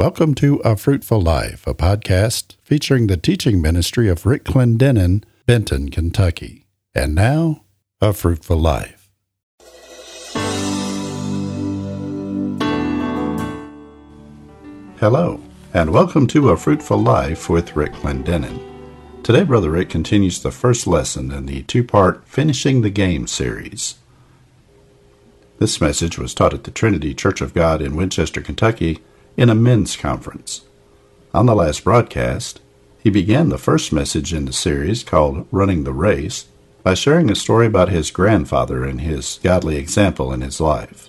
Welcome to A Fruitful Life, a podcast featuring the teaching ministry of Rick Clendenen, Benton, Kentucky. And now, A Fruitful Life. Hello, and welcome to A Fruitful Life with Rick Clendenen. Today, Brother Rick continues the first lesson in the two part Finishing the Game series. This message was taught at the Trinity Church of God in Winchester, Kentucky, in a men's conference. On the last broadcast, he began the first message in the series called Running the Race by sharing a story about his grandfather and his godly example in his life.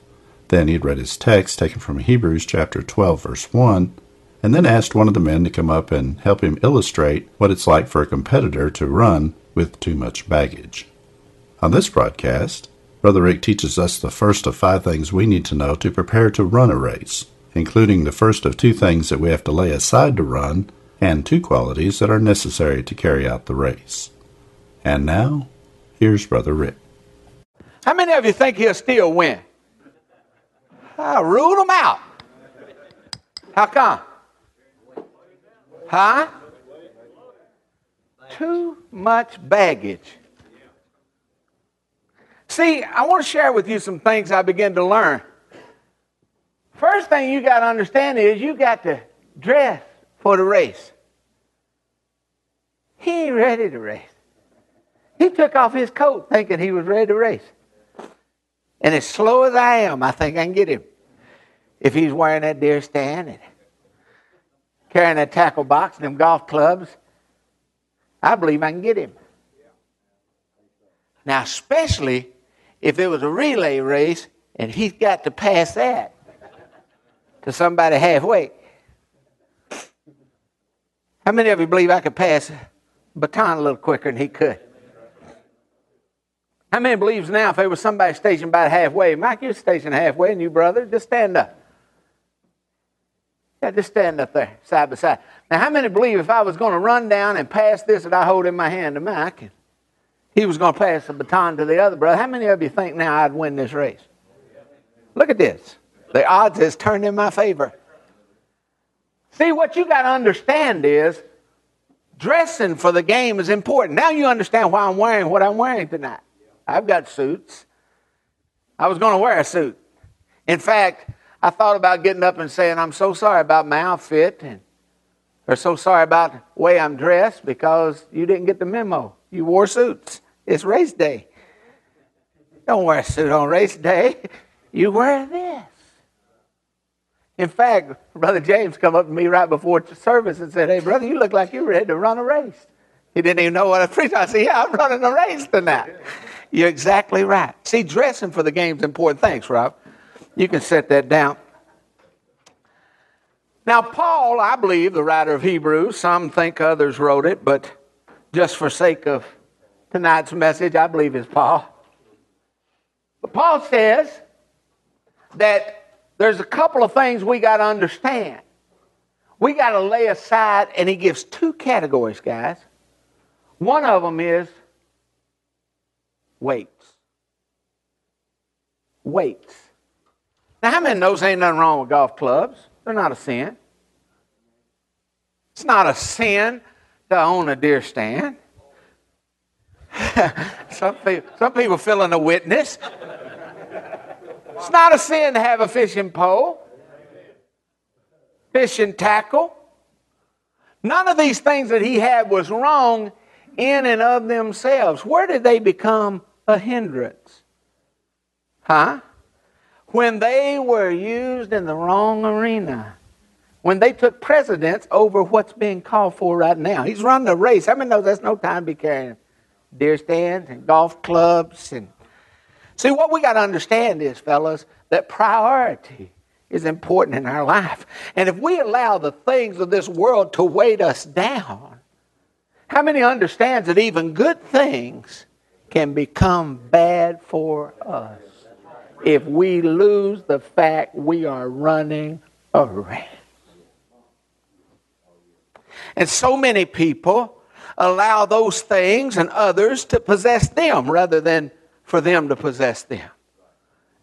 Then he read his text taken from Hebrews chapter 12 verse 1 and then asked one of the men to come up and help him illustrate what it's like for a competitor to run with too much baggage. On this broadcast, Brother Rick teaches us the first of five things we need to know to prepare to run a race, including the first of two things that we have to lay aside to run and two qualities that are necessary to carry out the race. And now, here's Brother Rick. How many of you think he'll still win? I ruled him out. How come? Huh? Too much baggage. See, I want to share with you some things I began to learn. First thing you got to understand is you got to dress for the race. He ain't ready to race. He took off his coat thinking he was ready to race. And as slow as I am, I think I can get him. If he's wearing that deer stand and carrying that tackle box and them golf clubs, I believe I can get him. Now, especially if it was a relay race and he's got to pass that to somebody halfway. How many of you believe I could pass a baton a little quicker than he could? How many believes now if there was somebody stationed about halfway, Mike, you're stationed halfway, and you brother, just stand up. Yeah, just stand up there, side by side. Now, how many believe if I was going to run down and pass this that I hold in my hand to Mike, and he was going to pass the baton to the other brother, how many of you think now I'd win this race? Look at this. The odds has turned in my favor. See, what you got to understand is dressing for the game is important. Now you understand why I'm wearing what I'm wearing tonight. I've got suits. I was going to wear a suit. In fact, I thought about getting up and saying, I'm so sorry about my outfit and or so sorry about the way I'm dressed because you didn't get the memo. You wore suits. It's race day. Don't wear a suit on race day. You wear this. In fact, Brother James come up to me right before service and said, Hey, brother, you look like you're ready to run a race. He didn't even know what I preached. I said, Yeah, I'm running a race tonight. You're exactly right. See, dressing for the game's important. Thanks, Rob. You can set that down. Now, Paul, I believe, the writer of Hebrews, some think others wrote it, but just for sake of tonight's message, I believe it's Paul. But Paul says that there's a couple of things we got to understand. We got to lay aside, and he gives two categories, guys. One of them is weights. Weights. Now, how many knows ain't nothing wrong with golf clubs? They're not a sin. It's not a sin to own a deer stand. some, people, some people feeling a witness. It's not a sin to have a fishing pole, fishing tackle. None of these things that he had was wrong in and of themselves. Where did they become a hindrance? Huh? When they were used in the wrong arena. When they took precedence over what's being called for right now. He's running a race. How many knows that's no time to be carrying deer stands and golf clubs and See, what we got to understand is, fellas, that priority is important in our life. And if we allow the things of this world to weight us down, how many understands that even good things can become bad for us if we lose the fact we are running a race? And so many people allow those things and others to possess them rather than for them to possess them.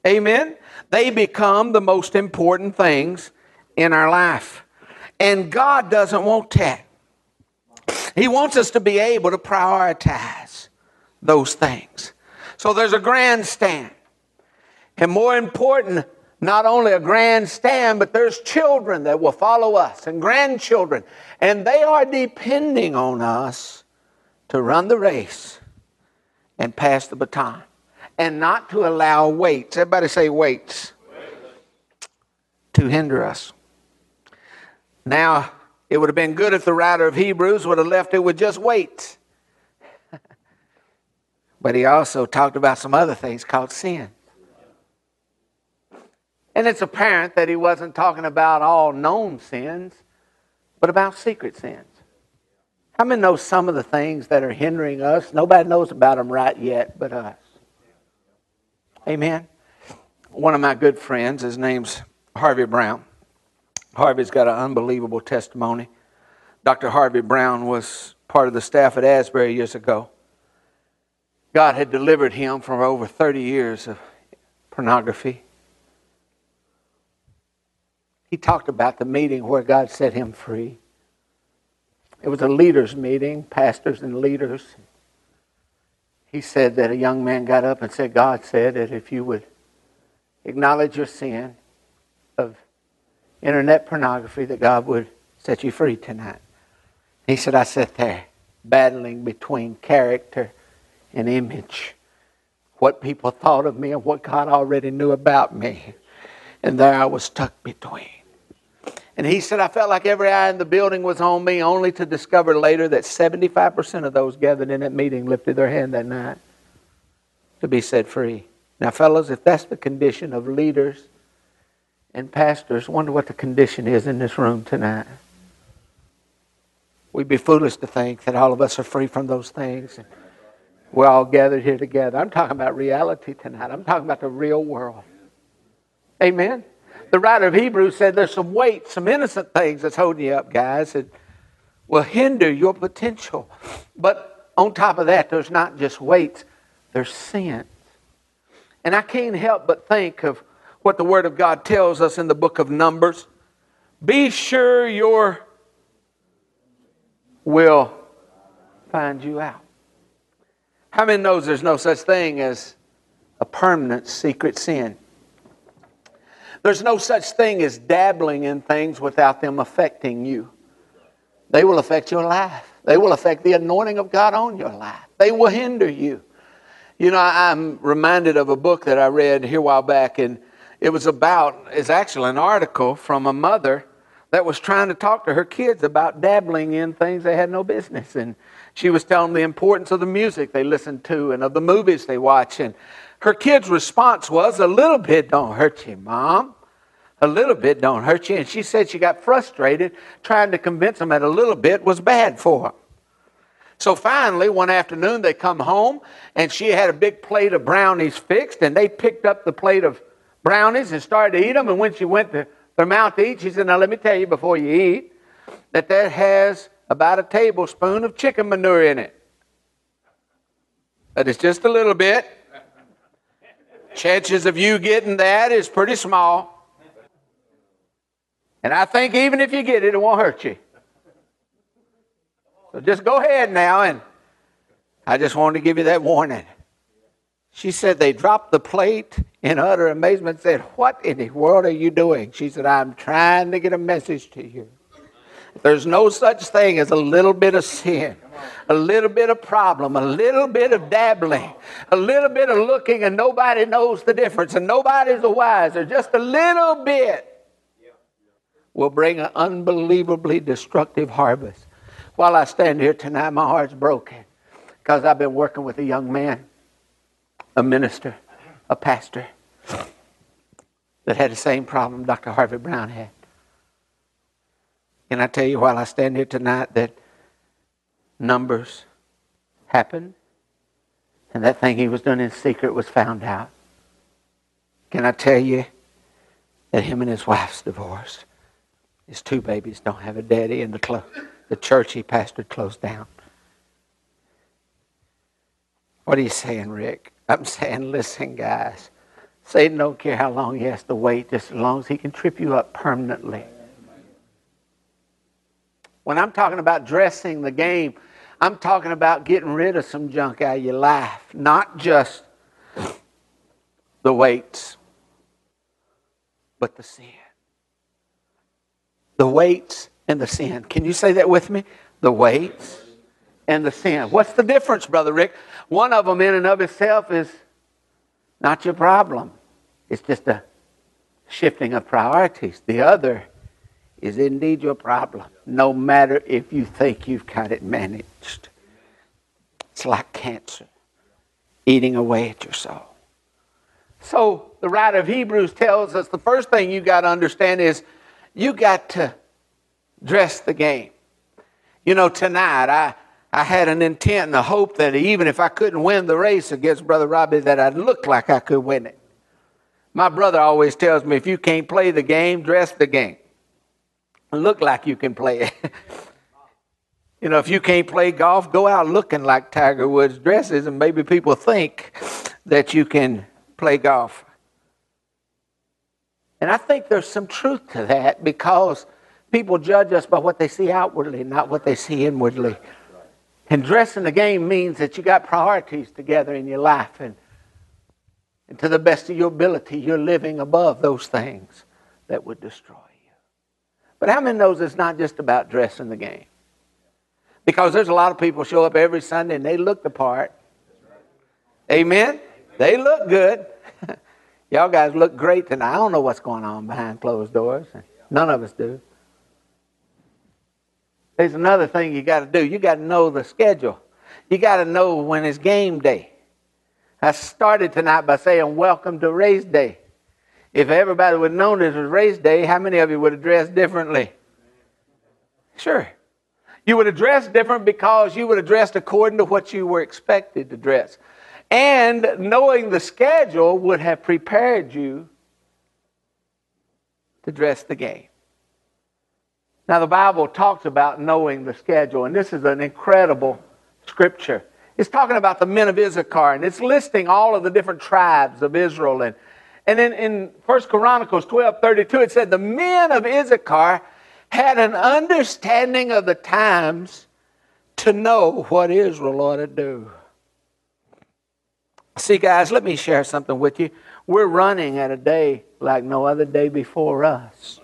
Amen? They become the most important things in our life. And God doesn't want that. He wants us to be able to prioritize those things. So there's a grandstand. And more important, not only a grandstand, but there's children that will follow us and grandchildren. And they are depending on us to run the race and pass the baton and not to allow weights. Everybody say weights. To hinder us. Now, it would have been good if the writer of Hebrews would have left it with just weights. but he also talked about some other things called sin. And it's apparent that he wasn't talking about all known sins, but about secret sins. How many know some of the things that are hindering us? Nobody knows about them right yet but us. Amen. One of my good friends, his name's Harvey Brown. Harvey's got an unbelievable testimony. Dr. Harvey Brown was part of the staff at Asbury years ago. God had delivered him from over 30 years of pornography. He talked about the meeting where God set him free. It was a leaders' meeting, pastors and leaders. He said that a young man got up and said, God said that if you would acknowledge your sin of internet pornography, that God would set you free tonight. He said, I sat there battling between character and image. What people thought of me and what God already knew about me. And there I was stuck between. And he said, I felt like every eye in the building was on me, only to discover later that 75% of those gathered in that meeting lifted their hand that night to be set free. Now, fellows, if that's the condition of leaders and pastors, wonder what the condition is in this room tonight. We'd be foolish to think that all of us are free from those things. We're all gathered here together. I'm talking about reality tonight. I'm talking about the real world. Amen the writer of Hebrews said there's some weight, some innocent things that's holding you up, guys, that will hinder your potential. But on top of that, there's not just weights, there's sins. And I can't help but think of what the Word of God tells us in the book of Numbers. Be sure your will find you out. How many knows there's no such thing as a permanent secret sin? There's no such thing as dabbling in things without them affecting you. They will affect your life. They will affect the anointing of God on your life. They will hinder you. You know, I'm reminded of a book that I read here a while back, and it was about, it's actually an article from a mother that was trying to talk to her kids about dabbling in things they had no business. And she was telling them the importance of the music they listened to and of the movies they watch. And her kid's response was, A little bit don't hurt you, Mom a little bit don't hurt you. And she said she got frustrated trying to convince them that a little bit was bad for her. So finally, one afternoon, they come home, and she had a big plate of brownies fixed, and they picked up the plate of brownies and started to eat them. And when she went to their mouth to eat, she said, Now let me tell you before you eat that that has about a tablespoon of chicken manure in it. But it's just a little bit. Chances of you getting that is pretty small. And I think even if you get it, it won't hurt you. So just go ahead now, and I just wanted to give you that warning. She said they dropped the plate in utter amazement said, What in the world are you doing? She said, I'm trying to get a message to you. There's no such thing as a little bit of sin, a little bit of problem, a little bit of dabbling, a little bit of looking, and nobody knows the difference, and nobody's the wiser. Just a little bit will bring an unbelievably destructive harvest. While I stand here tonight, my heart's broken because I've been working with a young man, a minister, a pastor that had the same problem Dr. Harvey Brown had. Can I tell you while I stand here tonight that numbers happened and that thing he was doing in secret was found out? Can I tell you that him and his wife's divorced? His two babies don't have a daddy, and the, clo- the church he pastored closed down. What are you saying, Rick? I'm saying, listen, guys. Satan don't care how long he has to wait, just as long as he can trip you up permanently. When I'm talking about dressing the game, I'm talking about getting rid of some junk out of your life, not just the weights, but the sin. The weights and the sin. Can you say that with me? The weights and the sin. What's the difference, Brother Rick? One of them, in and of itself, is not your problem. It's just a shifting of priorities. The other is indeed your problem, no matter if you think you've got it managed. It's like cancer eating away at your soul. So, the writer of Hebrews tells us the first thing you got to understand is you got to dress the game. You know, tonight I, I had an intent and a hope that even if I couldn't win the race against Brother Robbie, that I'd look like I could win it. My brother always tells me if you can't play the game, dress the game. Look like you can play it. you know, if you can't play golf, go out looking like Tiger Woods dresses, and maybe people think that you can play golf. And I think there's some truth to that because people judge us by what they see outwardly, not what they see inwardly. And dressing the game means that you got priorities together in your life and and to the best of your ability, you're living above those things that would destroy. But how many knows it's not just about dressing the game? Because there's a lot of people show up every Sunday and they look the part. Amen? They look good. Y'all guys look great tonight. I don't know what's going on behind closed doors. None of us do. There's another thing you got to do. You got to know the schedule. You got to know when it's game day. I started tonight by saying, Welcome to Race Day. If everybody would have known this was Race Day, how many of you would have dressed differently? Sure. You would have dressed different because you would have dressed according to what you were expected to dress. And knowing the schedule would have prepared you to dress the game. Now, the Bible talks about knowing the schedule, and this is an incredible scripture. It's talking about the men of Issachar, and it's listing all of the different tribes of Israel. And, and then in 1 Chronicles 12 32, it said, The men of Issachar had an understanding of the times to know what Israel ought to do. See, guys, let me share something with you. We're running at a day like no other day before us.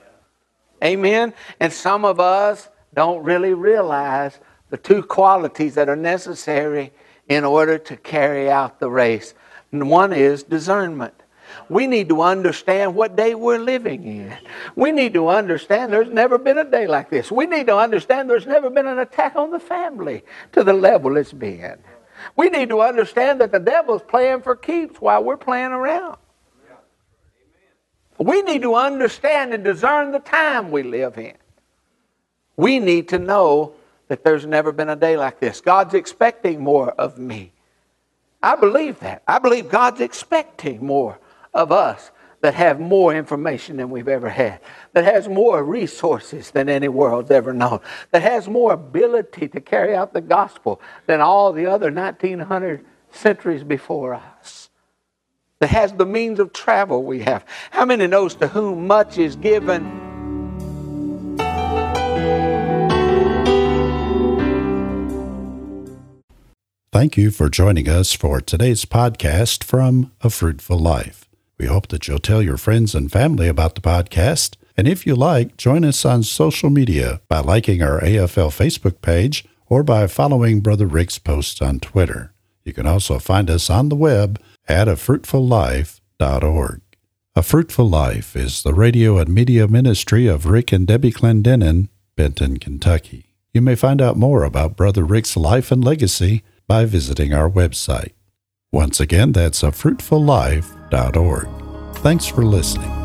Amen? And some of us don't really realize the two qualities that are necessary in order to carry out the race. And one is discernment. We need to understand what day we're living in. We need to understand there's never been a day like this. We need to understand there's never been an attack on the family to the level it's been. We need to understand that the devil's playing for keeps while we're playing around. We need to understand and discern the time we live in. We need to know that there's never been a day like this. God's expecting more of me. I believe that. I believe God's expecting more of us that have more information than we've ever had, that has more resources than any world's ever known, that has more ability to carry out the gospel than all the other 1900 centuries before us, that has the means of travel we have. How many knows to whom much is given? Thank you for joining us for today's podcast from A Fruitful Life. We hope that you'll tell your friends and family about the podcast. And if you like, join us on social media by liking our AFL Facebook page or by following Brother Rick's posts on Twitter. You can also find us on the web at afruitfullife.org. A Fruitful Life is the radio and media ministry of Rick and Debbie Clendenen, Benton, Kentucky. You may find out more about Brother Rick's life and legacy by visiting our website. Once again, that's a fruitfullife.org. Thanks for listening.